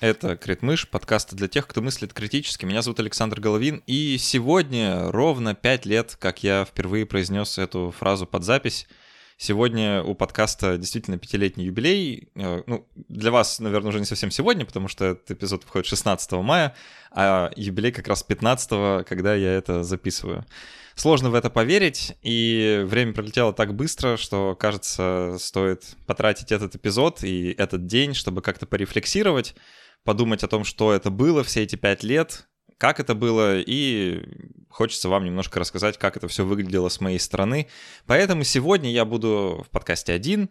Это Критмыш, подкаст для тех, кто мыслит критически. Меня зовут Александр Головин, и сегодня ровно пять лет, как я впервые произнес эту фразу под запись. Сегодня у подкаста действительно пятилетний юбилей. Э, ну, для вас, наверное, уже не совсем сегодня, потому что этот эпизод выходит 16 мая, а юбилей как раз 15, когда я это записываю. Сложно в это поверить, и время пролетело так быстро, что, кажется, стоит потратить этот эпизод и этот день, чтобы как-то порефлексировать, подумать о том, что это было все эти пять лет, как это было, и хочется вам немножко рассказать, как это все выглядело с моей стороны. Поэтому сегодня я буду в подкасте один,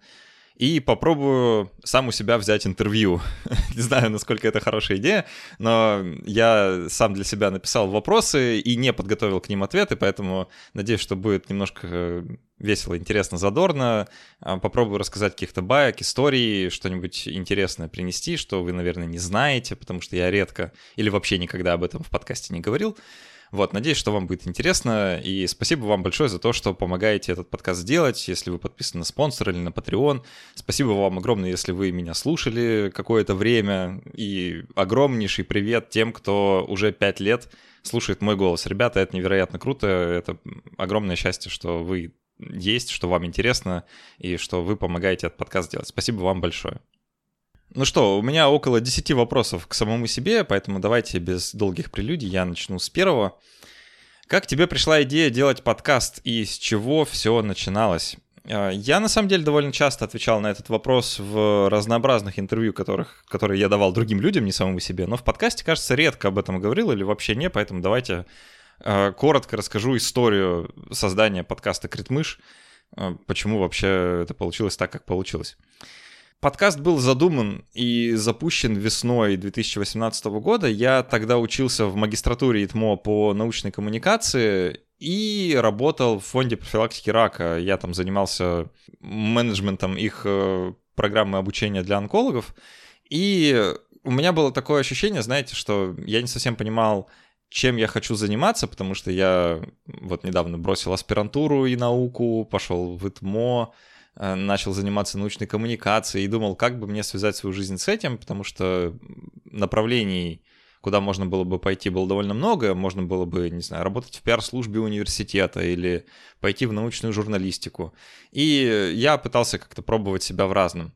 и попробую сам у себя взять интервью. Не знаю, насколько это хорошая идея, но я сам для себя написал вопросы и не подготовил к ним ответы, поэтому надеюсь, что будет немножко э, весело, интересно, задорно. А, попробую рассказать каких-то баек, историй, что-нибудь интересное принести, что вы, наверное, не знаете, потому что я редко или вообще никогда об этом в подкасте не говорил. Вот, надеюсь, что вам будет интересно, и спасибо вам большое за то, что помогаете этот подкаст сделать, если вы подписаны на спонсор или на Patreon. Спасибо вам огромное, если вы меня слушали какое-то время, и огромнейший привет тем, кто уже пять лет слушает мой голос. Ребята, это невероятно круто, это огромное счастье, что вы есть, что вам интересно, и что вы помогаете этот подкаст делать. Спасибо вам большое. Ну что, у меня около 10 вопросов к самому себе, поэтому давайте без долгих прелюдий я начну с первого. Как тебе пришла идея делать подкаст и с чего все начиналось? А, я на самом деле довольно часто отвечал на этот вопрос в разнообразных интервью, которых, которые я давал другим людям, не самому себе, но в подкасте, кажется, редко об этом говорил или вообще не, поэтому давайте а, коротко расскажу историю создания подкаста «Критмыш», а, почему вообще это получилось так, как получилось. Подкаст был задуман и запущен весной 2018 года. Я тогда учился в магистратуре ИТМО по научной коммуникации и работал в фонде профилактики рака. Я там занимался менеджментом их э, программы обучения для онкологов. И у меня было такое ощущение, знаете, что я не совсем понимал, чем я хочу заниматься, потому что я вот недавно бросил аспирантуру и науку, пошел в ИТМО, начал заниматься научной коммуникацией и думал, как бы мне связать свою жизнь с этим, потому что направлений, куда можно было бы пойти, было довольно много. Можно было бы, не знаю, работать в пиар-службе университета или пойти в научную журналистику. И я пытался как-то пробовать себя в разном.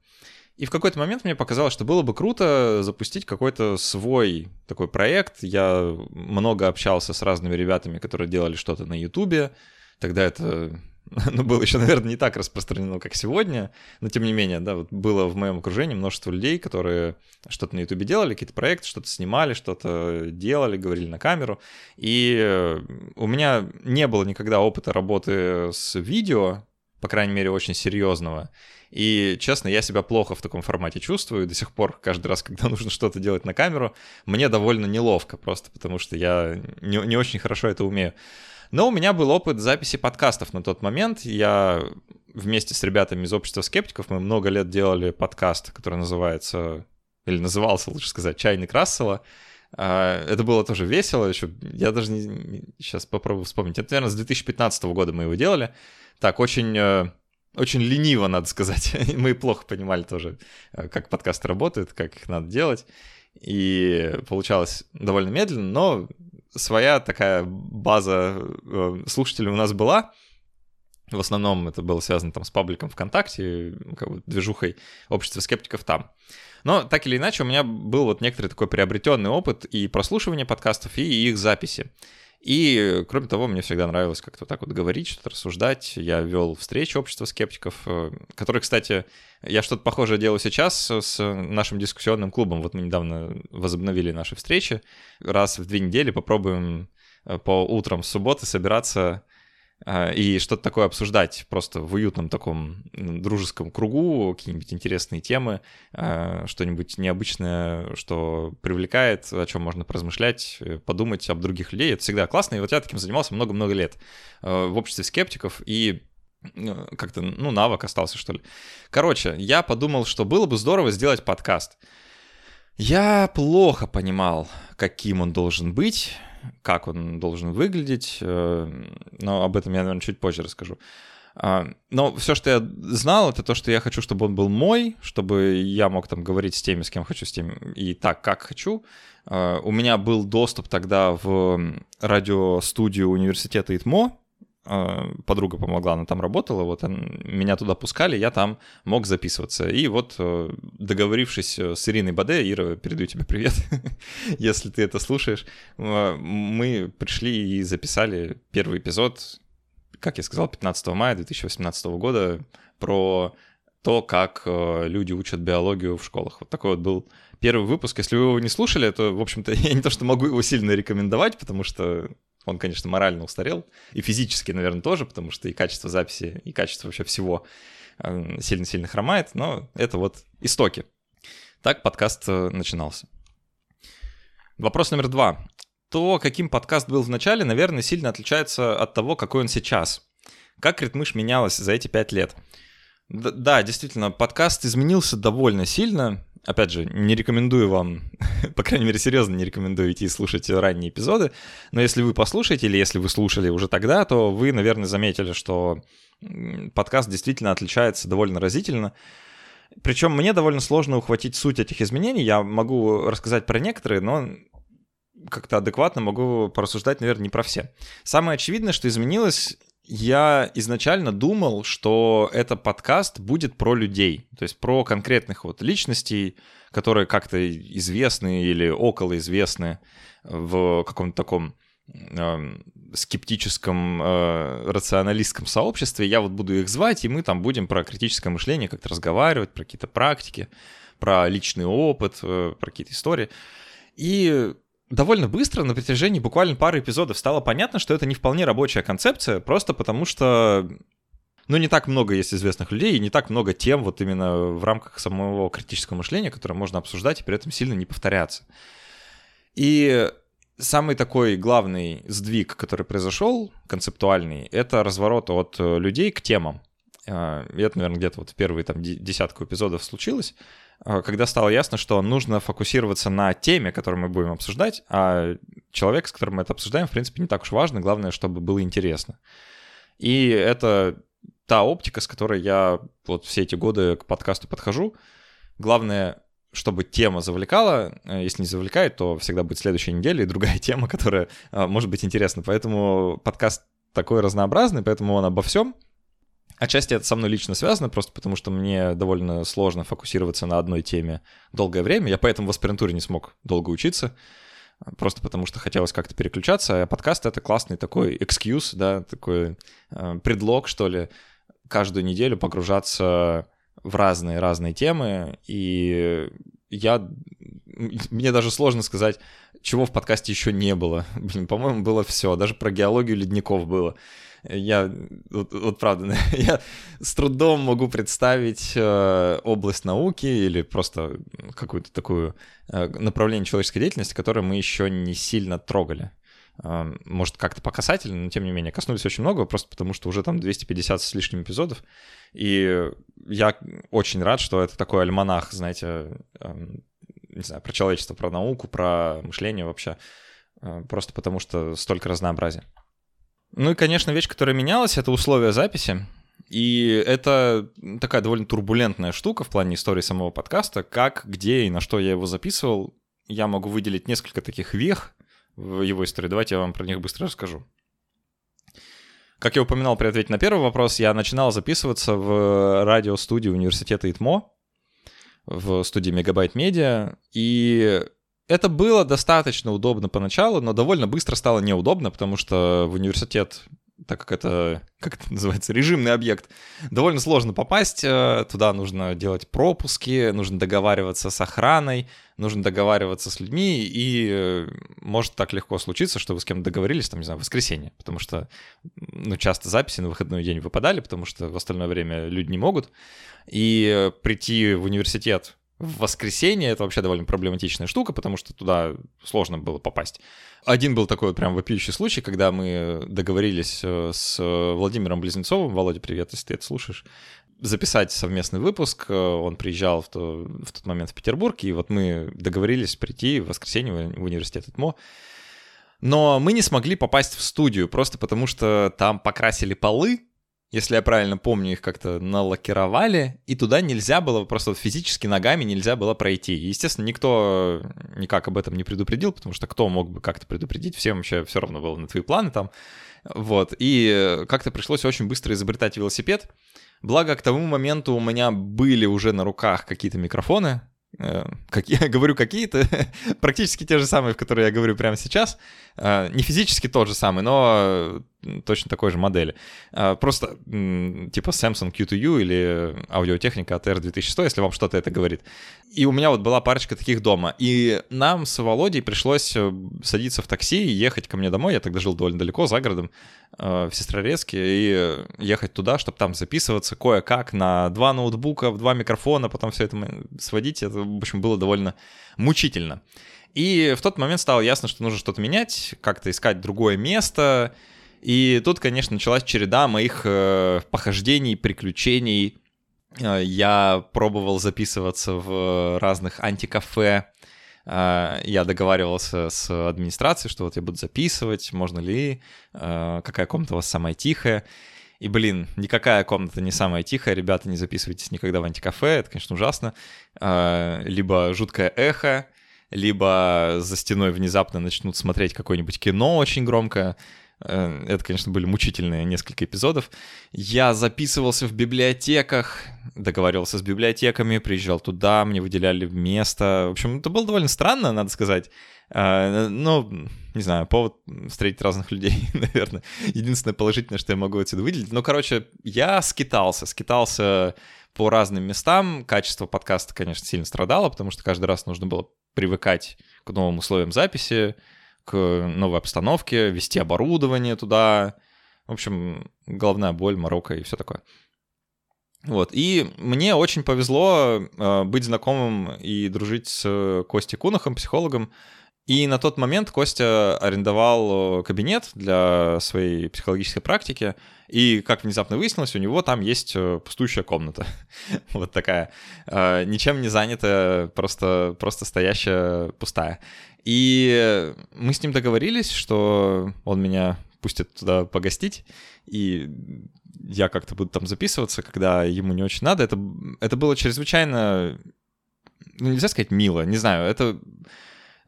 И в какой-то момент мне показалось, что было бы круто запустить какой-то свой такой проект. Я много общался с разными ребятами, которые делали что-то на Ютубе. Тогда это ну, было еще, наверное, не так распространено, как сегодня, но тем не менее, да, вот было в моем окружении множество людей, которые что-то на Ютубе делали, какие-то проекты, что-то снимали, что-то делали, говорили на камеру, и э, у меня не было никогда опыта работы с видео, по крайней мере, очень серьезного. И, честно, я себя плохо в таком формате чувствую. До сих пор, каждый раз, когда нужно что-то делать на камеру, мне довольно неловко, просто потому что я не, не очень хорошо это умею. Но у меня был опыт записи подкастов на тот момент. Я вместе с ребятами из общества скептиков, мы много лет делали подкаст, который называется, или назывался, лучше сказать, «Чайник Рассела». А, это было тоже весело еще. Я даже не, сейчас попробую вспомнить. Это, наверное, с 2015 года мы его делали. Так, очень, э, очень лениво, надо сказать. мы плохо понимали тоже, э, как подкасты работают, как их надо делать. И получалось довольно медленно, но своя такая база э, слушателей у нас была. В основном это было связано там с пабликом ВКонтакте, как бы движухой общества скептиков там. Но так или иначе у меня был вот некоторый такой приобретенный опыт и прослушивания подкастов, и их записи. И, кроме того, мне всегда нравилось как-то так вот говорить, что-то рассуждать. Я вел встречи общества скептиков, э, которые, кстати, я что-то похожее делаю сейчас с нашим дискуссионным клубом. Вот мы недавно возобновили наши встречи. Раз в две недели попробуем э, по утрам субботы собираться и что-то такое обсуждать просто в уютном таком дружеском кругу, какие-нибудь интересные темы, а, что-нибудь необычное, что привлекает, о чем можно поразмышлять, э, подумать об других людей. Это всегда классно, и вот я таким занимался много-много лет э, в обществе скептиков, и э, как-то, ну, навык остался, что ли. Короче, я подумал, что было бы здорово сделать подкаст. Я плохо понимал, каким он должен быть, как он должен выглядеть, э, но об этом я, наверное, чуть позже расскажу. А, но все, что я знал, это то, что я хочу, чтобы он был мой, чтобы я мог там говорить с теми, с кем хочу, с теми и так, как хочу. А, у меня был доступ тогда в радиостудию университета ИТМО, подруга помогла, она там работала, вот меня туда пускали, я там мог записываться. И вот э, договорившись э, с Ириной Баде, Ира, передаю тебе привет, если ты это слушаешь, э, мы пришли и записали первый эпизод, как я сказал, 15 мая 2018 года про то, как люди учат биологию в школах. Вот такой вот был первый выпуск. Если вы его не слушали, то, в общем-то, я не то, что могу его сильно рекомендовать, потому что он, конечно, морально устарел, и физически, наверное, тоже, потому что и качество записи, и качество вообще всего сильно-сильно хромает, но это вот истоки. Так подкаст э, начинался. Вопрос номер два. То, каким подкаст был в начале, наверное, сильно отличается от того, какой он сейчас. Как Ритмыш менялась за эти пять лет? Да, действительно, подкаст изменился довольно сильно опять же, не рекомендую вам, по крайней мере, серьезно не рекомендую идти слушать ранние эпизоды, но если вы послушаете или если вы слушали уже тогда, то вы, наверное, заметили, что подкаст действительно отличается довольно разительно. Причем мне довольно сложно ухватить суть этих изменений. Я могу рассказать про некоторые, но как-то адекватно могу порассуждать, наверное, не про все. Самое очевидное, что изменилось я изначально думал, что это подкаст будет про людей, то есть про конкретных вот личностей, которые как-то известны или около известны в каком-то таком э, скептическом, э, рационалистском сообществе. Я вот буду их звать, и мы там будем про критическое мышление как-то разговаривать, про какие-то практики, про личный опыт, э, про какие-то истории. И довольно быстро, на протяжении буквально пары эпизодов, стало понятно, что это не вполне рабочая концепция, просто потому что ну, не так много есть известных людей, и не так много тем вот именно в рамках самого критического мышления, которые можно обсуждать и при этом сильно не повторяться. И самый такой главный сдвиг, который произошел, концептуальный, это разворот от людей к темам. А, и это, наверное, где-то вот в первые там десятку эпизодов случилось. А, когда стало ясно, что нужно фокусироваться на теме, которую мы будем обсуждать, а человек, с которым мы это обсуждаем, в принципе, не так уж важно, главное, чтобы было интересно. И это та оптика, с которой я вот все эти годы к подкасту подхожу. Главное, чтобы тема завлекала. Если не завлекает, то всегда будет следующая неделя и другая тема, которая а, может быть интересна. Поэтому подкаст такой разнообразный, поэтому он обо всем. Отчасти это со мной лично связано, просто потому что мне довольно сложно фокусироваться на одной теме долгое время. Я поэтому в аспирантуре не смог долго учиться, просто потому что хотелось как-то переключаться. А подкаст — это классный такой excuse, да, такой э, предлог, что ли, каждую неделю погружаться в разные-разные темы. И я... Мне даже сложно сказать, чего в подкасте еще не было. Блин, по-моему, было все. Даже про геологию ледников было я, вот, вот правда, я с трудом могу представить э, область науки или просто какую-то такую э, направление человеческой деятельности, которое мы еще не сильно трогали. Э, может, как-то по касательно, но тем не менее, коснулись очень много, просто потому что уже там 250 с лишним эпизодов, и я очень рад, что это такой альманах, знаете, э, не знаю, про человечество, про науку, про мышление вообще, э, просто потому что столько разнообразия. Ну и, конечно, вещь, которая менялась, это условия записи. И это такая довольно турбулентная штука в плане истории самого подкаста. Как, где и на что я его записывал, я могу выделить несколько таких вех в его истории. Давайте я вам про них быстро расскажу. Как я упоминал при ответе на первый вопрос, я начинал записываться в радиостудии университета ИТМО, в студии Мегабайт Медиа, и это было достаточно удобно поначалу, но довольно быстро стало неудобно, потому что в университет, так как это, как это называется, режимный объект, довольно сложно попасть. Э, туда нужно делать пропуски, нужно договариваться с охраной, нужно договариваться с людьми, и э, может так легко случиться, что вы с кем-то договорились, там, не знаю, в воскресенье, потому что, ну, часто записи на выходной день выпадали, потому что в остальное время люди не могут. И э, прийти в университет в воскресенье это вообще довольно проблематичная штука, потому что туда сложно было попасть. Один был такой вот прям вопиющий случай, когда мы договорились э, с Владимиром Близнецовым, Володя, привет, если ты это слушаешь, записать совместный выпуск. Э, он приезжал в, то, в тот момент в Петербург, и вот мы договорились прийти в воскресенье в университет ИТМО. Но мы не смогли попасть в студию, просто потому что там покрасили полы, если я правильно помню, их как-то налакировали, и туда нельзя было, просто физически ногами нельзя было пройти. И, естественно, никто никак об этом не предупредил, потому что кто мог бы как-то предупредить, всем вообще все равно было на твои планы там. Вот, и как-то пришлось очень быстро изобретать велосипед. Благо, к тому моменту у меня были уже на руках какие-то микрофоны, Э, как я говорю какие-то, практически те же самые, в которые я говорю прямо сейчас. Э, не физически тот же самый, но точно такой же модели. Э, просто типа Samsung Q2U или аудиотехника ATR 2100, если вам что-то это говорит. И у меня вот была парочка таких дома. И нам с Володей пришлось садиться в такси и ехать ко мне домой. Я тогда жил довольно далеко, за городом, в Сестрорецке, и ехать туда, чтобы там записываться кое-как на два ноутбука, в два микрофона, потом все это сводить. Это, в общем, было довольно мучительно. И в тот момент стало ясно, что нужно что-то менять, как-то искать другое место. И тут, конечно, началась череда моих э, похождений, приключений. Э, я пробовал записываться в разных антикафе. Э, я договаривался с администрацией, что вот я буду записывать, можно ли, э, какая комната у вас самая тихая. И, блин, никакая комната не самая тихая, ребята, не записывайтесь никогда в антикафе, это, конечно, ужасно. Либо жуткое эхо, либо за стеной внезапно начнут смотреть какое-нибудь кино очень громко. Э, это, конечно, были мучительные несколько эпизодов. Я записывался в библиотеках, договаривался с библиотеками, приезжал туда, мне выделяли место. В общем, это было довольно странно, надо сказать. Э, ну, не знаю, повод встретить разных людей, наверное. Единственное положительное, что я могу отсюда выделить. Ну, короче, я скитался, скитался по разным местам. Качество подкаста, конечно, сильно страдало, потому что каждый раз нужно было привыкать к новым условиям записи, к новой обстановке, вести оборудование туда. В общем, головная боль, морока и все такое. Вот. И мне очень повезло э, быть знакомым и дружить с Костей Кунахом, психологом. И на тот момент Костя арендовал э, кабинет для своей психологической практики, и, как внезапно выяснилось, у него там есть э, пустующая комната. вот такая. Э, ничем не занятая, просто, просто стоящая, пустая. И мы с ним договорились, что он меня пустит туда погостить, и я как-то буду там записываться, когда ему не очень надо. Это, это было чрезвычайно, ну, нельзя сказать мило, не знаю, это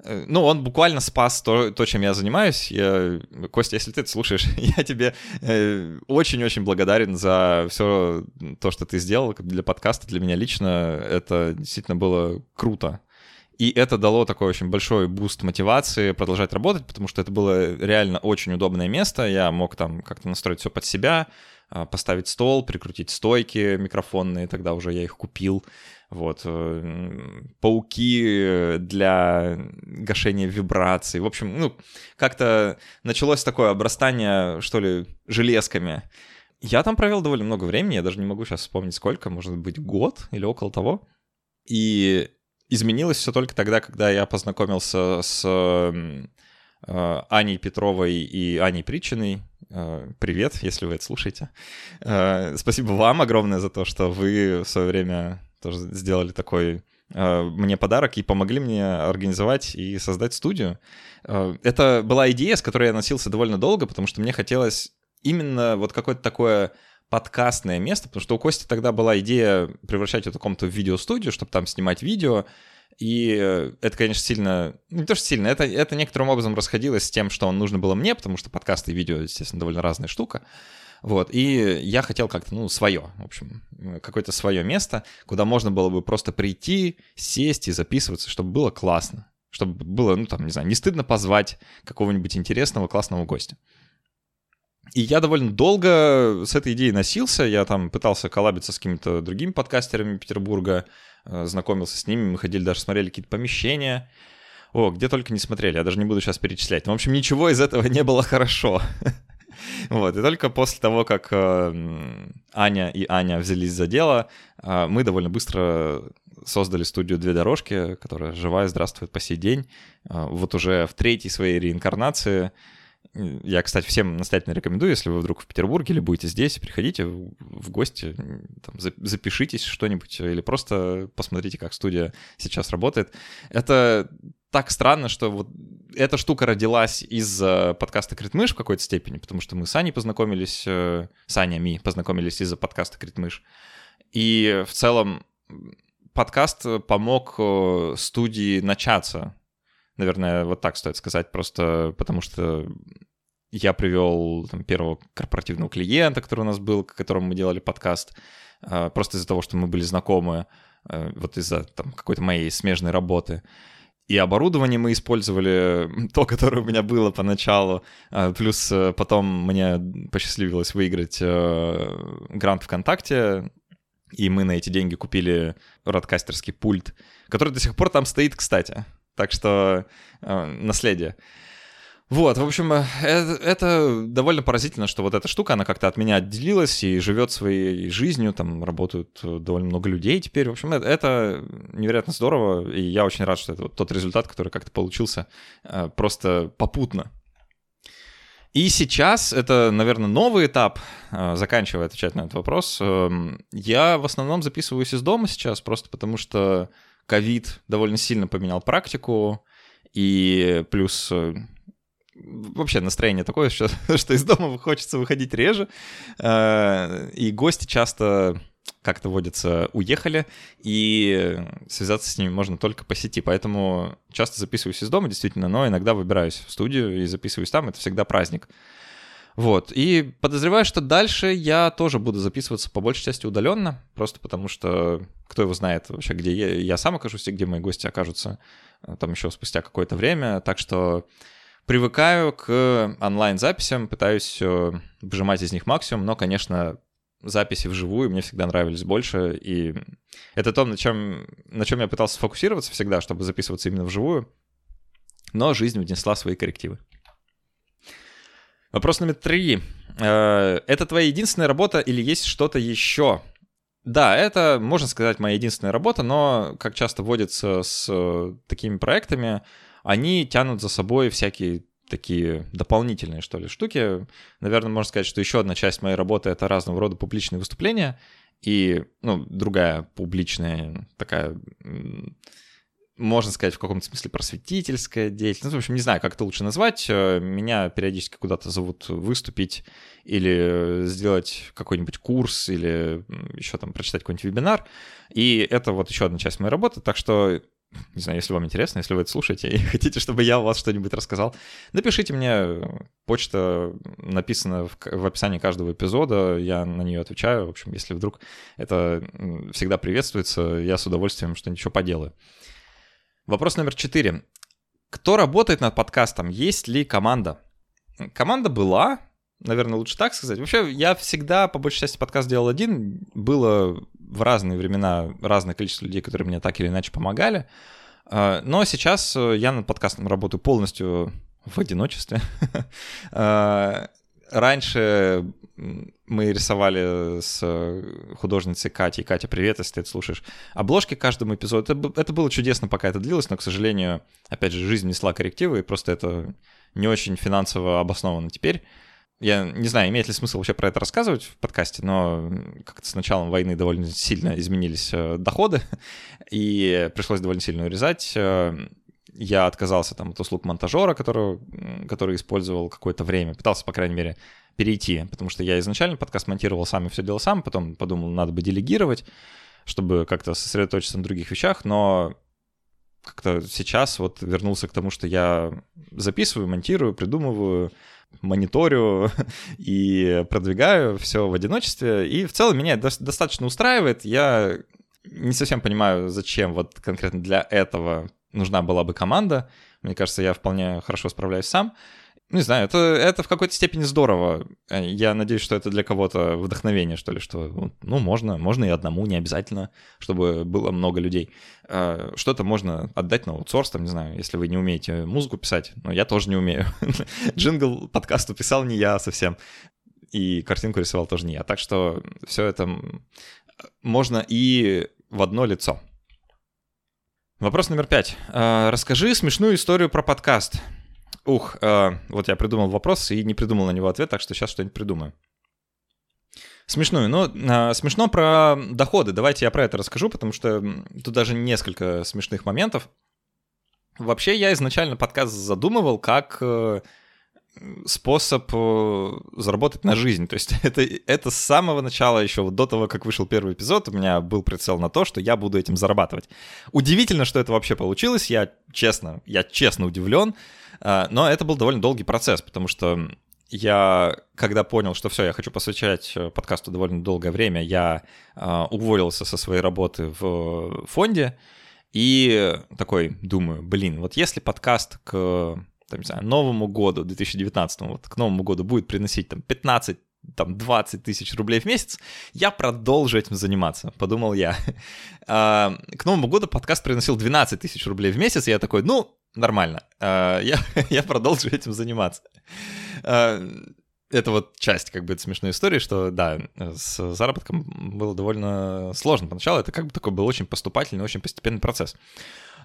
ну, он буквально спас то, то чем я занимаюсь. Я, Костя, если ты это слушаешь, я тебе э, очень-очень благодарен за все то, что ты сделал для подкаста, для меня лично. Это действительно было круто. И это дало такой очень большой буст мотивации продолжать работать, потому что это было реально очень удобное место. Я мог там как-то настроить все под себя, а, поставить стол, прикрутить стойки микрофонные, тогда уже я их купил вот, э, пауки для гашения вибраций. В общем, ну, как-то началось такое обрастание, что ли, железками. Я там провел довольно много времени, я даже не могу сейчас вспомнить сколько, может быть, год или около того. И изменилось все только тогда, когда я познакомился с э, Аней Петровой и Аней Причиной. Э, привет, если вы это слушаете. Спасибо вам огромное за то, что вы в свое время тоже сделали такой э, мне подарок и помогли мне организовать и создать студию. Э, это была идея, с которой я носился довольно долго, потому что мне хотелось именно вот какое-то такое подкастное место, потому что у Кости тогда была идея превращать эту комнату в видеостудию, чтобы там снимать видео, и это, конечно, сильно... Ну, не то, что сильно, это, это некоторым образом расходилось с тем, что нужно было мне, потому что подкасты и видео, естественно, довольно разная штука. Вот, и я хотел как-то, ну, свое, в общем, какое-то свое место, куда можно было бы просто прийти, сесть и записываться, чтобы было классно, чтобы было, ну, там, не знаю, не стыдно позвать какого-нибудь интересного, классного гостя. И я довольно долго с этой идеей носился, я там пытался коллабиться с какими-то другими подкастерами Петербурга, э, знакомился с ними, мы ходили даже смотрели какие-то помещения, о, где только не смотрели, я даже не буду сейчас перечислять. Ну, в общем, ничего из этого не было хорошо. Вот, и только после того, как э, Аня и Аня взялись за дело, э, мы довольно быстро создали студию «Две дорожки», которая жива и здравствует по сей день. Э, вот уже в третьей своей реинкарнации Я, кстати, всем настоятельно рекомендую, если вы вдруг в Петербурге или будете здесь, приходите в гости, там, запишитесь что-нибудь или просто посмотрите, как студия сейчас работает. Это так странно, что вот эта штука родилась из подкаста Критмыш в какой-то степени, потому что мы с Аней познакомились, э, с Анями познакомились из-за подкаста Критмыш. И в целом подкаст помог э, студии начаться. Наверное, вот так стоит сказать, просто потому что я привел там, первого корпоративного клиента, который у нас был, к которому мы делали подкаст, э, просто из-за того, что мы были знакомы, вот из-за там, какой-то моей смежной работы. И оборудование мы использовали, то, которое у меня было поначалу. А, плюс э, потом мне посчастливилось выиграть э, грант ВКонтакте, и мы на эти деньги купили родкастерский пульт, который до сих пор там стоит, кстати. Так что э, наследие. Вот, в общем, э, это, это довольно поразительно, что вот эта штука, она как-то от меня отделилась и живет своей жизнью, там работают э, довольно много людей теперь. В общем, это, это невероятно здорово, и я очень рад, что это вот тот результат, который как-то получился э, просто попутно. И сейчас, это, наверное, новый этап, заканчивая отвечать на этот вопрос, эм, я в основном записываюсь из дома сейчас, просто потому что ковид довольно сильно поменял практику, и плюс вообще настроение такое, что, что из дома хочется выходить реже. Э, и гости часто как-то водятся, уехали, и связаться с ними можно только по сети. Поэтому часто записываюсь из дома, действительно, но иногда выбираюсь в студию и записываюсь там. Это всегда праздник. Вот. И подозреваю, что дальше я тоже буду записываться по большей части удаленно, просто потому что кто его знает вообще, где я, я сам окажусь и где мои гости окажутся э, там еще спустя какое-то время. Так что Привыкаю к онлайн-записям, пытаюсь выжимать из них максимум, но, конечно, записи вживую мне всегда нравились больше, и это то, на чем, на чем я пытался сфокусироваться всегда, чтобы записываться именно вживую, но жизнь внесла свои коррективы. Вопрос номер три. Э, это твоя единственная работа или есть что-то еще? Да, это, можно сказать, моя единственная работа, но, как часто водится с такими проектами, они тянут за собой всякие такие дополнительные, что ли, штуки. Наверное, можно сказать, что еще одна часть моей работы — это разного рода публичные выступления, и, ну, другая публичная такая, можно сказать, в каком-то смысле просветительская деятельность. Ну, в общем, не знаю, как это лучше назвать. Меня периодически куда-то зовут выступить или сделать какой-нибудь курс, или еще там прочитать какой-нибудь вебинар. И это вот еще одна часть моей работы, так что не знаю, если вам интересно, если вы это слушаете и хотите, чтобы я у вас что-нибудь рассказал, напишите мне. Почта написана в, в описании каждого эпизода, я на нее отвечаю. В общем, если вдруг это всегда приветствуется, я с удовольствием что-нибудь еще поделаю. Вопрос номер четыре. Кто работает над подкастом? Есть ли команда? Команда была, наверное, лучше так сказать. Вообще, я всегда, по большей части, подкаст делал один. Было в разные времена разное количество людей, которые мне так или иначе помогали. А, но сейчас э, я над подкастом работаю полностью в одиночестве. А, раньше мы рисовали с художницей Катей. Катя, привет, если ты это слушаешь. Обложки каждому эпизоду. Это, это было чудесно, пока это длилось, но, к сожалению, опять же, жизнь несла коррективы, и просто это не очень финансово обосновано теперь. Я не знаю, имеет ли смысл вообще про это рассказывать в подкасте, но как-то с началом войны довольно сильно изменились э, доходы, и пришлось довольно сильно урезать. Э, я отказался там от услуг монтажера, который, который использовал какое-то время, пытался, по крайней мере, перейти, потому что я изначально подкаст монтировал сам и все делал сам, потом подумал, надо бы делегировать, чтобы как-то сосредоточиться на других вещах, но как-то сейчас вот вернулся к тому, что я записываю, монтирую, придумываю, мониторю и продвигаю все в одиночестве. И в целом меня это достаточно устраивает. Я не совсем понимаю, зачем вот конкретно для этого нужна была бы команда. Мне кажется, я вполне хорошо справляюсь сам не знаю, это, это в какой-то степени здорово. Э, я надеюсь, что это для кого-то вдохновение, что ли, что, ну, ну, можно, можно и одному, не обязательно, чтобы было много людей. Э, что-то можно отдать на аутсорс, там, не знаю, если вы не умеете музыку писать, но я тоже не умею. Джингл подкасту писал не я совсем, и картинку рисовал тоже не я. Так что все это можно и в одно лицо. Вопрос номер пять. Э, расскажи смешную историю про подкаст. Ух, э, вот я придумал вопрос и не придумал на него ответ, так что сейчас что-нибудь придумаю. Смешную. Ну, э, смешно про доходы. Давайте я про это расскажу, потому что тут даже несколько смешных моментов. Вообще, я изначально подкаст задумывал как э, способ э, заработать на жизнь. То есть это, это с самого начала еще, вот до того, как вышел первый эпизод, у меня был прицел на то, что я буду этим зарабатывать. Удивительно, что это вообще получилось. Я честно, я честно удивлен. А, но это был довольно долгий процесс, потому что я, когда понял, что все, я хочу посвящать э, подкасту довольно долгое время, я уволился со своей работы в фонде и такой думаю, блин, вот если подкаст к там, не знаю, Новому году, 2019, вот к Новому году будет приносить там 15 там 20 тысяч рублей в месяц, я продолжу этим заниматься, подумал я. А, к Новому году подкаст приносил 12 тысяч рублей в месяц, и я такой, ну, нормально, а, я, я продолжу этим заниматься. А, это вот часть как бы смешной истории, что да, с заработком было довольно сложно поначалу, это как бы такой был очень поступательный, очень постепенный процесс.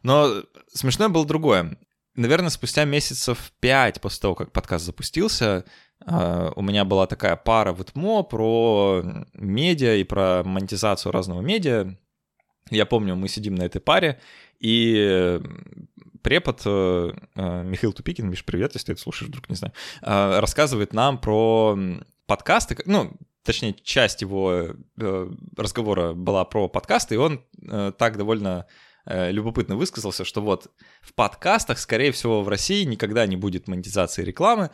Но смешное было другое. Наверное, спустя месяцев пять после того, как подкаст запустился, а, у меня была такая пара в ИТМО про медиа и про монетизацию разного медиа. Я помню, мы сидим на этой паре, и препод э, э, Михаил Тупикин, Миш, привет, если ты это слушаешь, вдруг не знаю, а, рассказывает нам про подкасты, ну, точнее, часть его э, разговора была про подкасты, и он так довольно любопытно высказался, что вот в подкастах, скорее всего, в России никогда не будет монетизации рекламы,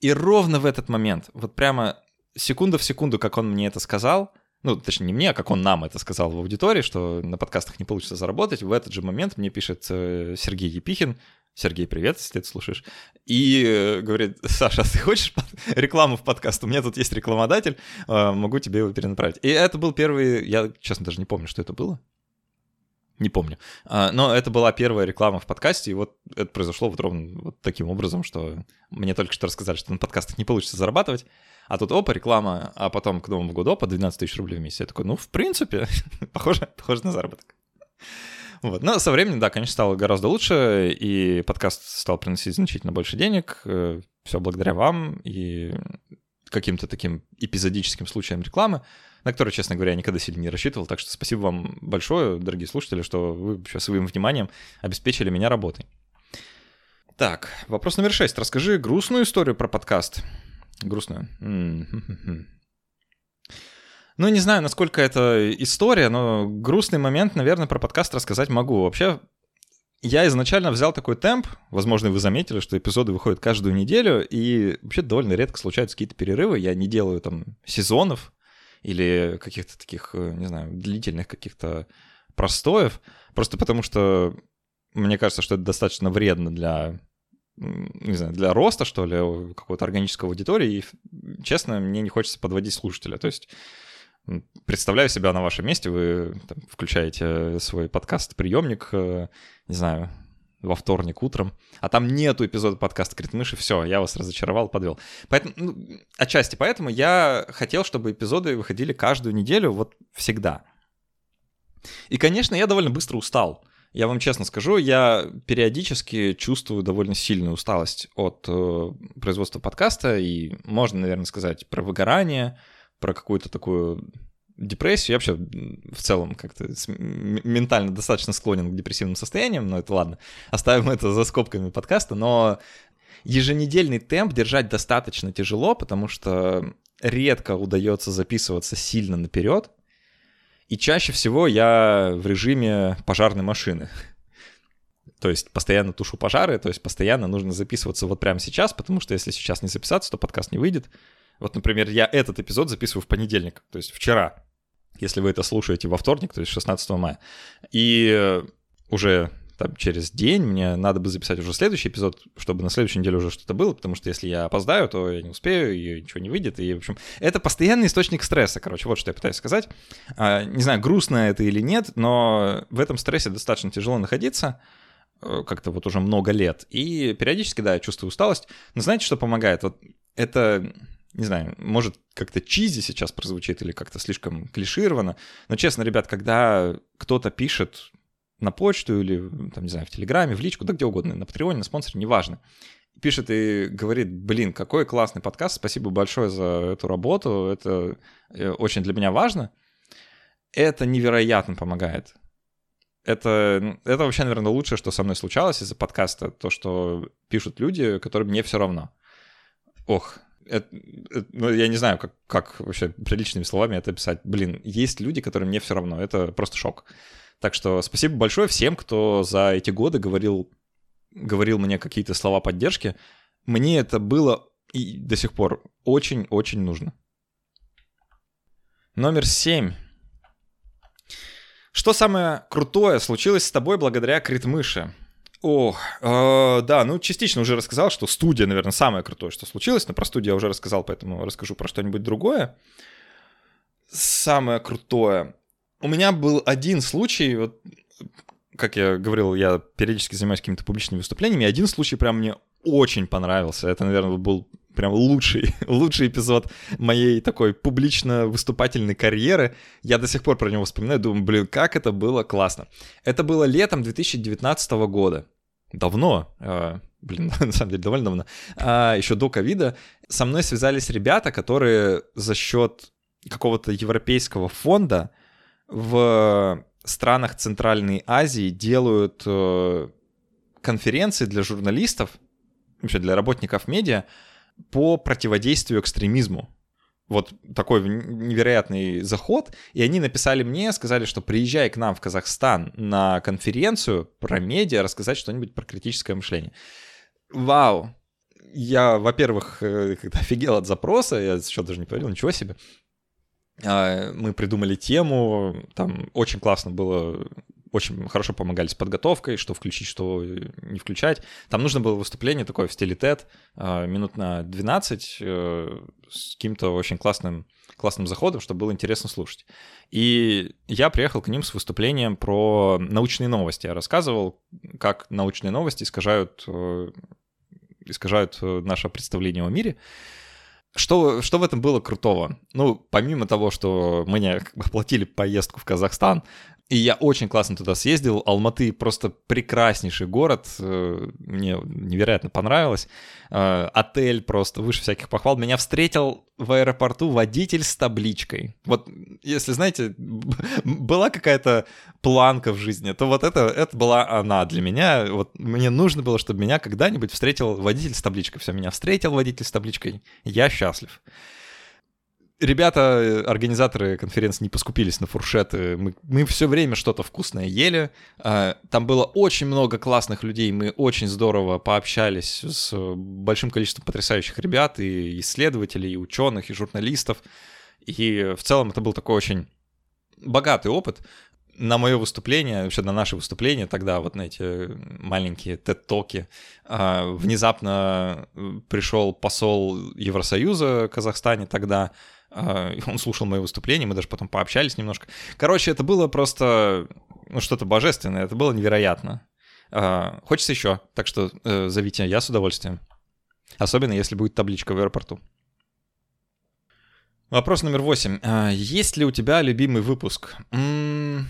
и ровно в этот момент, вот прямо секунда в секунду, как он мне это сказал, ну, точнее, не мне, а как он нам это сказал в аудитории, что на подкастах не получится заработать, в этот же момент мне пишет э, Сергей Епихин, Сергей, привет, если ты это слушаешь. И э, говорит, Саша, а ты хочешь рекламу в подкаст? У меня тут есть рекламодатель, э, могу тебе его перенаправить. И это был первый, я, честно, даже не помню, что это было. Не помню. А, но это была первая реклама в подкасте, и вот это произошло вот ровно вот таким образом, что мне только что рассказали, что на подкастах не получится зарабатывать, а тут опа, реклама, а потом к Новому году опа, 12 тысяч рублей в месяц. Я такой, ну, в принципе, похоже, похоже на заработок. Вот. Но со временем, да, конечно, стало гораздо лучше, и подкаст стал приносить значительно больше денег. Э, Все благодаря вам и каким-то таким эпизодическим случаям рекламы на который, честно говоря, я никогда сильно не рассчитывал. Так что спасибо вам большое, дорогие слушатели, что вы вообще своим вниманием обеспечили меня работой. Так, вопрос номер шесть. Расскажи грустную историю про подкаст. Грустную. Ну, не знаю, насколько это история, но грустный момент, наверное, про подкаст рассказать могу. Вообще, я изначально взял такой темп, возможно, вы заметили, что эпизоды выходят каждую неделю, и вообще довольно редко случаются какие-то перерывы, я не делаю там сезонов, или каких-то таких, э, не знаю, длительных каких-то простоев, просто потому что мне кажется, что это достаточно вредно для, не знаю, для роста, что ли, какого-то органического аудитории, и, честно, мне не хочется подводить слушателя, то есть представляю себя на вашем месте, вы там, включаете свой подкаст-приемник, э, не знаю, во вторник утром, а там нету эпизода подкаста «Критмыши», все, я вас разочаровал, подвел. Поэтому, ну, отчасти поэтому я хотел, чтобы эпизоды выходили каждую неделю, вот всегда. И, конечно, я довольно быстро устал. Я вам честно скажу, я периодически чувствую довольно сильную усталость от э, производства подкаста, и можно, наверное, сказать про выгорание, про какую-то такую депрессию. Я вообще в целом как-то ментально достаточно склонен к депрессивным состояниям, но это ладно. Оставим это за скобками подкаста, но еженедельный темп держать достаточно тяжело, потому что редко удается записываться сильно наперед. И чаще всего я в режиме пожарной машины. То есть постоянно тушу пожары, то есть постоянно нужно записываться вот прямо сейчас, потому что если сейчас не записаться, то подкаст не выйдет. Вот, например, я этот эпизод записываю в понедельник, то есть вчера если вы это слушаете во вторник, то есть 16 мая. И э, уже там, через день мне надо бы записать уже следующий эпизод, чтобы на следующей неделе уже что-то было, потому что если я опоздаю, то я не успею, и ничего не выйдет. И, в общем, это постоянный источник стресса, короче, вот что я пытаюсь сказать. А, не знаю, грустно это или нет, но в этом стрессе достаточно тяжело находиться, э, как-то вот уже много лет. И периодически, да, я чувствую усталость. Но знаете, что помогает? Вот это не знаю, может как-то чизи сейчас прозвучит или как-то слишком клишировано, но честно, ребят, когда кто-то пишет на почту или, там, не знаю, в Телеграме, в личку, да где угодно, на Патреоне, на спонсоре, неважно, пишет и говорит, блин, какой классный подкаст, спасибо большое за эту работу, это э, очень для меня важно, это невероятно помогает. Это, это вообще, наверное, лучшее, что со мной случалось из-за подкаста, то, что пишут люди, которым мне все равно. Ох, это, это, ну, я не знаю, как, как вообще приличными словами это описать. Блин, есть люди, которым мне все равно, это просто шок. Так что спасибо большое всем, кто за эти годы говорил, говорил мне какие-то слова поддержки. Мне это было и до сих пор очень-очень нужно. Номер семь. Что самое крутое случилось с тобой благодаря критмыше? О, э, да, ну частично уже рассказал, что студия, наверное, самое крутое, что случилось, но про студию я уже рассказал, поэтому расскажу про что-нибудь другое. Самое крутое. У меня был один случай, вот, как я говорил, я периодически занимаюсь какими-то публичными выступлениями, и один случай прям мне очень понравился. Это, наверное, был прям лучший, лучший эпизод моей такой публично-выступательной карьеры. Я до сих пор про него вспоминаю, думаю, блин, как это было классно. Это было летом 2019 года. Давно, э, блин, на самом деле довольно давно, э, еще до ковида, со мной связались ребята, которые за счет какого-то европейского фонда в странах Центральной Азии делают э, конференции для журналистов, вообще для работников медиа, по противодействию экстремизму. Вот такой невероятный заход. И они написали мне, сказали, что приезжай к нам в Казахстан на конференцию про медиа, рассказать что-нибудь про критическое мышление. Вау! Я, во-первых, э, офигел от запроса, я еще даже не поверил, ничего себе. А, мы придумали тему, там очень классно было очень хорошо помогали с подготовкой, что включить, что не включать. Там нужно было выступление такое в стиле TED, а, минут на 12, э, с каким-то очень классным, классным заходом, чтобы было интересно слушать. И я приехал к ним с выступлением про научные новости. Я рассказывал, как научные новости искажают, э, искажают э, наше представление о мире. Что, что в этом было крутого? Ну, помимо того, что мне оплатили поездку в Казахстан, и я очень классно туда съездил. Алматы просто прекраснейший город. Э, мне невероятно понравилось. Э, отель просто выше всяких похвал. Меня встретил в аэропорту водитель с табличкой. Вот, если знаете, была какая-то планка в жизни, то вот это, это была она для меня. Вот мне нужно было, чтобы меня когда-нибудь встретил водитель с табличкой. Все, меня встретил водитель с табличкой. Я счастлив ребята, организаторы конференции не поскупились на фуршеты. Мы, мы все время что-то вкусное ели. А, там было очень много классных людей. Мы очень здорово пообщались с большим количеством потрясающих ребят, и исследователей, и ученых, и журналистов. И в целом это был такой очень богатый опыт. На мое выступление, вообще на наше выступление тогда, вот на эти маленькие TED-токи, а, внезапно пришел посол Евросоюза в Казахстане тогда, он слушал мои выступления, мы даже потом пообщались немножко. Короче, это было просто ну, что-то божественное, это было невероятно. А, хочется еще, так что э, зовите, я с удовольствием. Особенно, если будет табличка в аэропорту. Вопрос номер восемь. А, есть ли у тебя любимый выпуск? М-м-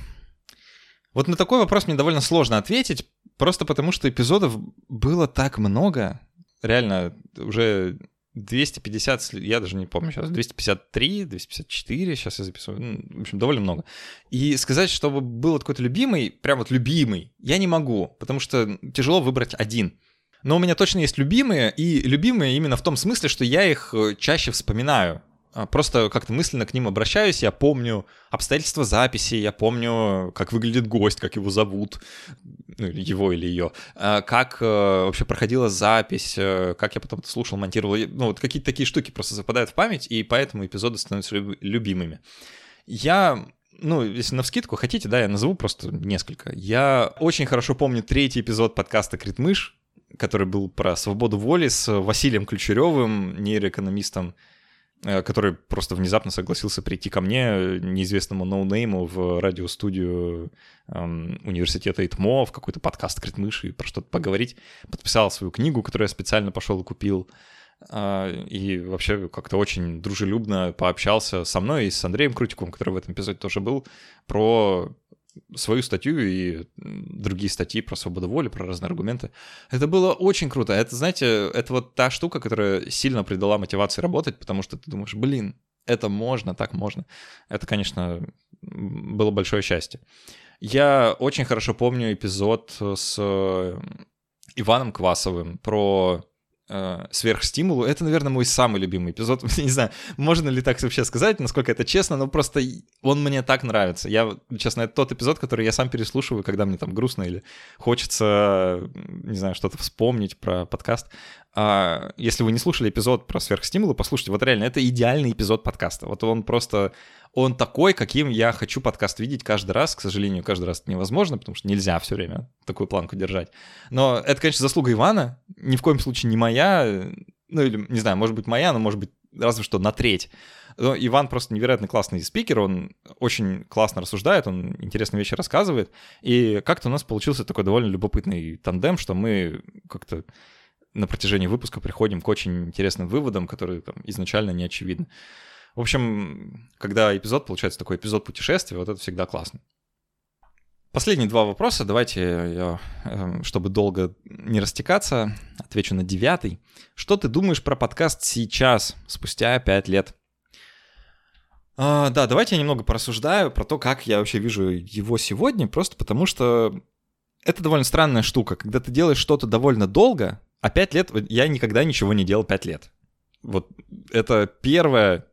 вот на такой вопрос мне довольно сложно ответить, просто потому что эпизодов было так много. Реально, уже 250, я даже не помню сейчас, 253, 254, сейчас я записываю, ну, в общем, довольно много. И сказать, чтобы был какой-то любимый, прям вот любимый, я не могу, потому что тяжело выбрать один. Но у меня точно есть любимые, и любимые именно в том смысле, что я их э, чаще вспоминаю. А, просто как-то мысленно к ним обращаюсь, я помню обстоятельства записи, я помню, как выглядит гость, как его зовут, ну, его или ее, а, как э, вообще проходила запись, э, как я потом это слушал, монтировал. Ну, вот какие-то такие штуки просто западают в память, и поэтому эпизоды становятся любимыми. Я ну, если на вскидку хотите, да, я назову просто несколько. Я очень хорошо помню третий эпизод подкаста «Критмыш», который был про свободу воли с Василием Ключеревым, нейроэкономистом который просто внезапно согласился прийти ко мне, неизвестному ноунейму, в радиостудию эм, университета ИТМО, в какой-то подкаст «Крит мыши» и про что-то поговорить. Подписал свою книгу, которую я специально пошел и купил. Э, и вообще как-то очень дружелюбно пообщался со мной и с Андреем Крутиковым, который в этом эпизоде тоже был, про свою статью и другие статьи про свободу воли, про разные аргументы. Это было очень круто. Это, знаете, это вот та штука, которая сильно придала мотивации работать, потому что ты думаешь, блин, это можно, так можно. Это, конечно, было большое счастье. Я очень хорошо помню эпизод с Иваном Квасовым про э, сверхстимулу. Это, наверное, мой самый любимый эпизод. Не знаю, можно ли так вообще сказать, насколько это честно, но просто он мне так нравится. Я, честно, это тот эпизод, который я сам переслушиваю, когда мне там грустно или хочется, не знаю, что-то вспомнить про подкаст. А, если вы не слушали эпизод про сверхстимулы, послушайте, вот реально, это идеальный эпизод подкаста. Вот он просто он такой, каким я хочу подкаст видеть каждый раз. К сожалению, каждый раз это невозможно, потому что нельзя все время такую планку держать. Но это, конечно, заслуга Ивана, ни в коем случае не моя, ну или, не знаю, может быть моя, но может быть разве что на треть. Но Иван просто невероятно классный спикер, он очень классно рассуждает, он интересные вещи рассказывает. И как-то у нас получился такой довольно любопытный тандем, что мы как-то на протяжении выпуска приходим к очень интересным выводам, которые там, изначально не очевидны. В общем, когда эпизод получается такой эпизод путешествия, вот это всегда классно. Последние два вопроса. Давайте я, эм, чтобы долго не растекаться, отвечу на девятый. Что ты думаешь про подкаст сейчас, спустя пять лет? А, да, давайте я немного порассуждаю про то, как я вообще вижу его сегодня, просто потому что это довольно странная штука. Когда ты делаешь что-то довольно долго, а пять лет, я никогда ничего не делал пять лет. Вот это первое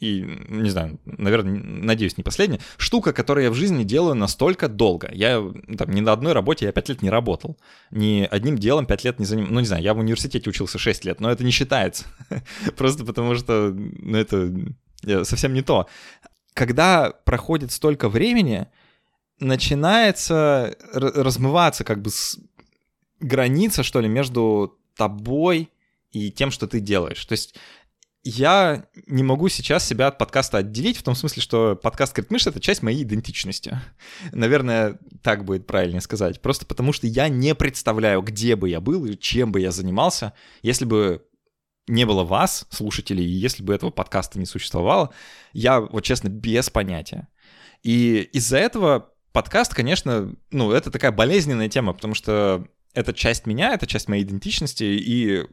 и, не знаю, наверное, надеюсь, не последняя, штука, которую я в жизни делаю настолько долго. Я там ни на одной работе я 5 лет не работал. Ни одним делом 5 лет не занимался. Ну, не знаю, я в университете учился 6 лет, но это не считается. Просто потому что ну, это э, совсем не то. Когда проходит столько времени, начинается размываться как бы граница, что ли, между тобой и тем, что ты делаешь. То есть я не могу сейчас себя от подкаста отделить, в том смысле, что подкаст «Критмыш» — это часть моей идентичности. Наверное, так будет правильнее сказать. Просто потому, что я не представляю, где бы я был и чем бы я занимался, если бы не было вас, слушателей, и если бы этого подкаста не существовало, я, вот честно, без понятия. И из-за этого подкаст, конечно, ну, это такая болезненная тема, потому что это часть меня, это часть моей идентичности, и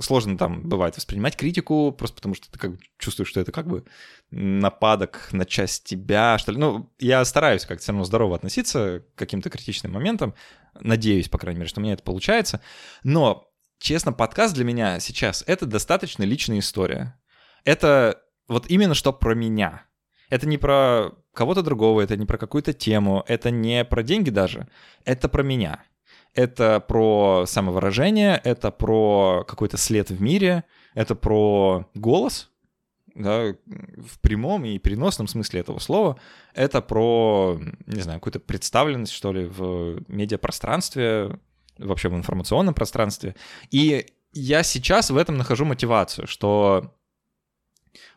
сложно там бывает воспринимать критику, просто потому что ты как чувствуешь, что это как бы нападок на часть тебя, что ли. Ну, я стараюсь как-то все равно здорово относиться к каким-то критичным моментам. Надеюсь, по крайней мере, что у меня это получается. Но, честно, подкаст для меня сейчас — это достаточно личная история. Это вот именно что про меня. Это не про кого-то другого, это не про какую-то тему, это не про деньги даже, это про меня это про самовыражение, это про какой-то след в мире, это про голос, да, в прямом и переносном смысле этого слова, это про, не знаю, какую-то представленность, что ли, в медиапространстве, вообще в информационном пространстве. И я сейчас в этом нахожу мотивацию, что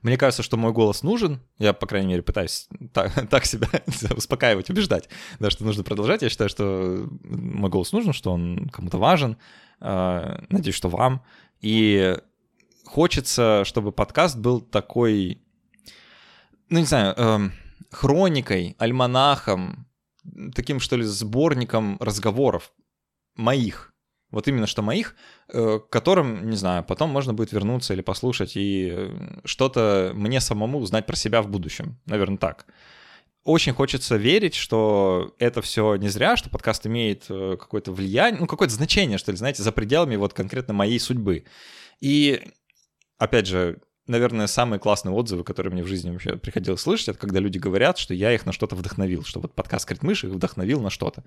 мне кажется, что мой голос нужен. Я, по крайней мере, пытаюсь так, так себя успокаивать, убеждать, да, что нужно продолжать. Я считаю, что мой голос нужен, что он кому-то важен. А, надеюсь, что вам. И хочется, чтобы подкаст был такой, ну, не знаю, эм, хроникой, альманахом, таким, что ли, сборником разговоров моих, вот именно что моих, э, к которым, не знаю, потом можно будет вернуться или послушать и э, что-то мне самому узнать про себя в будущем. Наверное, так. Очень хочется верить, что это все не зря, что подкаст имеет э, какое-то влияние, ну, какое-то значение, что ли, знаете, за пределами вот конкретно моей судьбы. И, опять же, наверное, самые классные отзывы, которые мне в жизни вообще приходилось слышать, это когда люди говорят, что я их на что-то вдохновил, что вот подкаст «Критмыш» их вдохновил на что-то.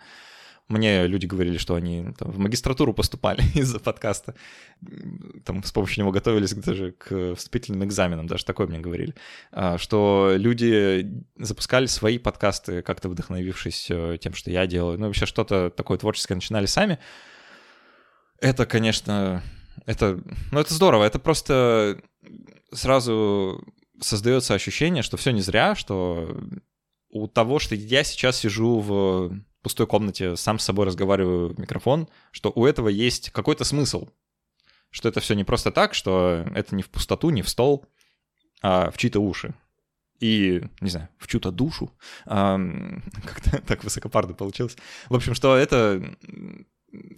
Мне люди говорили, что они там, в магистратуру поступали из-за подкаста. Там с помощью него готовились даже к вступительным экзаменам, даже такое мне говорили. А, что люди запускали свои подкасты, как-то вдохновившись э, тем, что я делаю. Ну, вообще что-то такое творческое начинали сами. Это, конечно, это, ну, это здорово. Это просто сразу создается ощущение, что все не зря, что у того, что я сейчас сижу в пустой комнате сам с собой разговариваю в микрофон, что у этого есть какой-то смысл. Что это все не просто так, что это не в пустоту, не в стол, а в чьи-то уши. и, не знаю, в чью-то душу. Как-то так высокопарно получилось. В общем, что это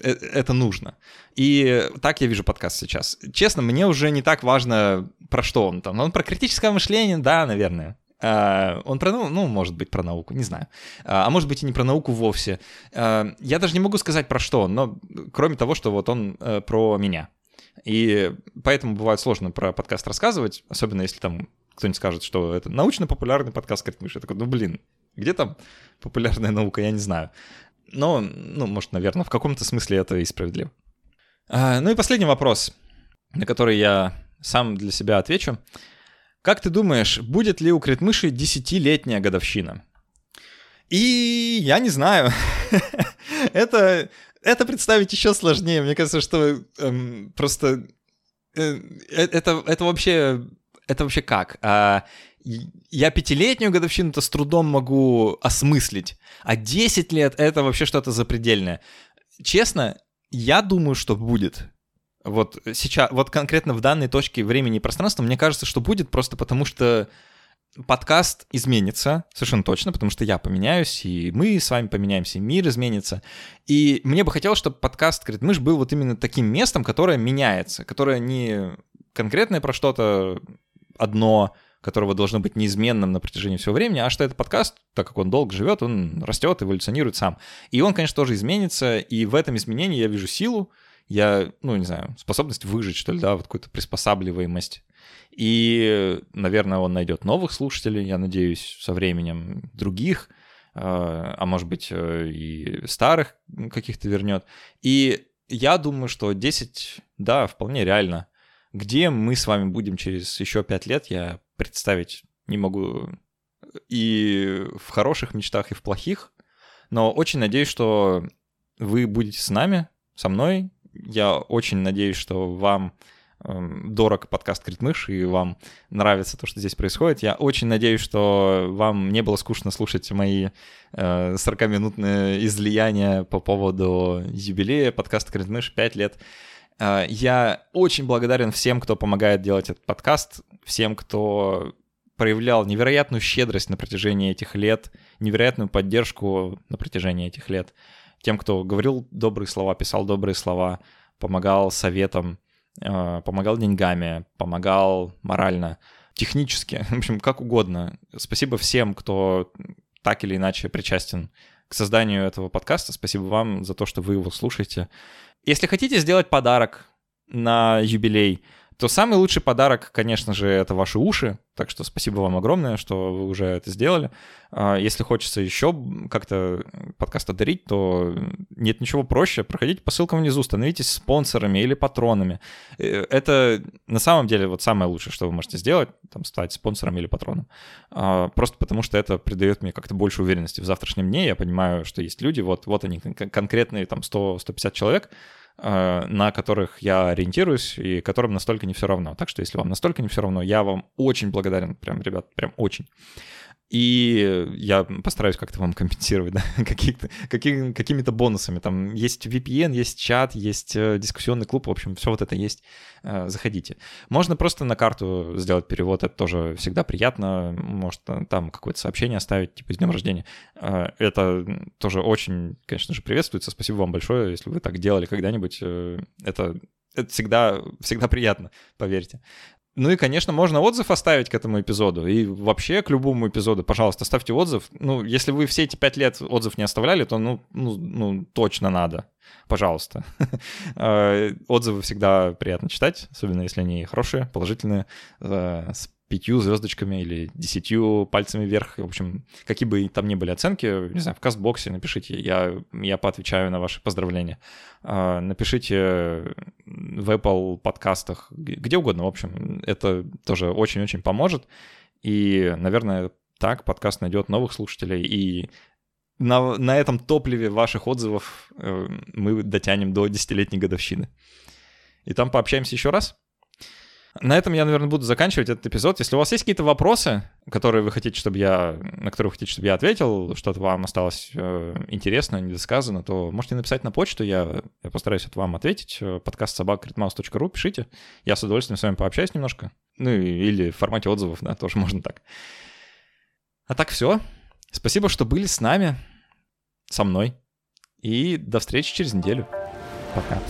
э, это нужно. И так я вижу подкаст сейчас. Честно, мне уже не так важно, про что он там. Он про критическое мышление, да, наверное. А, он про, ну, ну, может быть, про науку, не знаю. А, а может быть и не про науку вовсе. А, я даже не могу сказать про что, но кроме того, что вот он э, про меня. И поэтому бывает сложно про подкаст рассказывать, особенно если там кто-нибудь скажет, что это научно-популярный подкаст Критмыш. Я такой, ну блин, где там популярная наука, я не знаю. Но, ну, может, наверное, в каком-то смысле это и справедливо. Ну и последний вопрос, на который я сам для себя отвечу. Как ты думаешь, будет ли у Критмыши десятилетняя годовщина? И я не знаю. это, это представить еще сложнее. Мне кажется, что эм, просто э, э, это, это вообще это вообще как? А, я пятилетнюю годовщину-то с трудом могу осмыслить, а 10 лет — это вообще что-то запредельное. Честно, я думаю, что будет. Вот сейчас, вот конкретно в данной точке времени и пространства, мне кажется, что будет просто потому, что подкаст изменится, совершенно точно, потому что я поменяюсь, и мы с вами поменяемся, и мир изменится. И мне бы хотелось, чтобы подкаст «Критмыш» был вот именно таким местом, которое меняется, которое не конкретное про что-то одно, которого должно быть неизменным на протяжении всего времени, а что этот подкаст, так как он долго живет, он растет, эволюционирует сам. И он, конечно, тоже изменится, и в этом изменении я вижу силу, я, ну, не знаю, способность выжить, что ли, да, вот какую-то приспосабливаемость. И, наверное, он найдет новых слушателей, я надеюсь, со временем других, а, а может быть, э, и старых каких-то вернет. И я думаю, что 10, да, вполне реально. Где мы с вами будем через еще 5 лет, я представить не могу и в хороших мечтах, и в плохих. Но очень надеюсь, что вы будете с нами, со мной, я очень надеюсь, что вам эм, дорог подкаст Критмыш, и вам нравится то, что здесь происходит. Я очень надеюсь, что вам не было скучно слушать мои э, 40-минутные излияния по поводу юбилея подкаста Критмыш 5 лет. Э, я очень благодарен всем, кто помогает делать этот подкаст, всем, кто проявлял невероятную щедрость на протяжении этих лет, невероятную поддержку на протяжении этих лет тем, кто говорил добрые слова, писал добрые слова, помогал советом, э, помогал деньгами, помогал морально, технически, в общем, как угодно. Спасибо всем, кто так или иначе причастен к созданию этого подкаста. Спасибо вам за то, что вы его слушаете. Если хотите сделать подарок на юбилей, то самый лучший подарок, конечно же, это ваши уши. Так что спасибо вам огромное, что вы уже это сделали. А, если хочется еще как-то подкаст дарить, то нет ничего проще. Проходите по ссылкам внизу, становитесь спонсорами или патронами. Э, это на самом деле вот самое лучшее, что вы можете сделать, там, стать спонсором или патроном. А, просто потому что это придает мне как-то больше уверенности в завтрашнем дне. Я понимаю, что есть люди, вот, вот они конкретные, там, 100-150 человек, на которых я ориентируюсь и которым настолько не все равно. Так что если вам настолько не все равно, я вам очень благодарен, прям, ребят, прям очень. И я постараюсь как-то вам компенсировать, да, каких-то, какими, какими-то бонусами. Там есть VPN, есть чат, есть э, дискуссионный клуб, в общем, все вот это есть. Э, заходите. Можно просто на карту сделать перевод, это тоже всегда приятно. Может, там какое-то сообщение оставить, типа, с днем рождения. Э, это тоже очень, конечно же, приветствуется. Спасибо вам большое, если вы так делали когда-нибудь. Это это всегда, всегда приятно, поверьте. Ну и, конечно, можно отзыв оставить к этому эпизоду. И вообще к любому эпизоду, пожалуйста, ставьте отзыв. Ну, если вы все эти пять лет отзыв не оставляли, то, ну, ну, ну точно надо. Пожалуйста. Э, отзывы всегда приятно читать, особенно если они хорошие, положительные, э, пятью звездочками или десятью пальцами вверх. В общем, какие бы там ни были оценки, не знаю, в кастбоксе напишите, я, я поотвечаю на ваши поздравления. А, напишите в Apple подкастах, где угодно, в общем, это тоже очень-очень поможет. И, наверное, так подкаст найдет новых слушателей, и на, на этом топливе ваших отзывов э, мы дотянем до десятилетней годовщины. И там пообщаемся еще раз. На этом я, наверное, буду заканчивать этот эпизод. Если у вас есть какие-то вопросы, которые вы хотите, чтобы я, на которые вы хотите, чтобы я ответил, что-то вам осталось э, интересно, недосказано, то можете написать на почту, я, я постараюсь от вам ответить. Подкаст собакритмаус.ру, пишите. Я с удовольствием с вами пообщаюсь немножко. Ну или в формате отзывов, да, тоже можно так. А так все. Спасибо, что были с нами, со мной. И до встречи через неделю. Пока.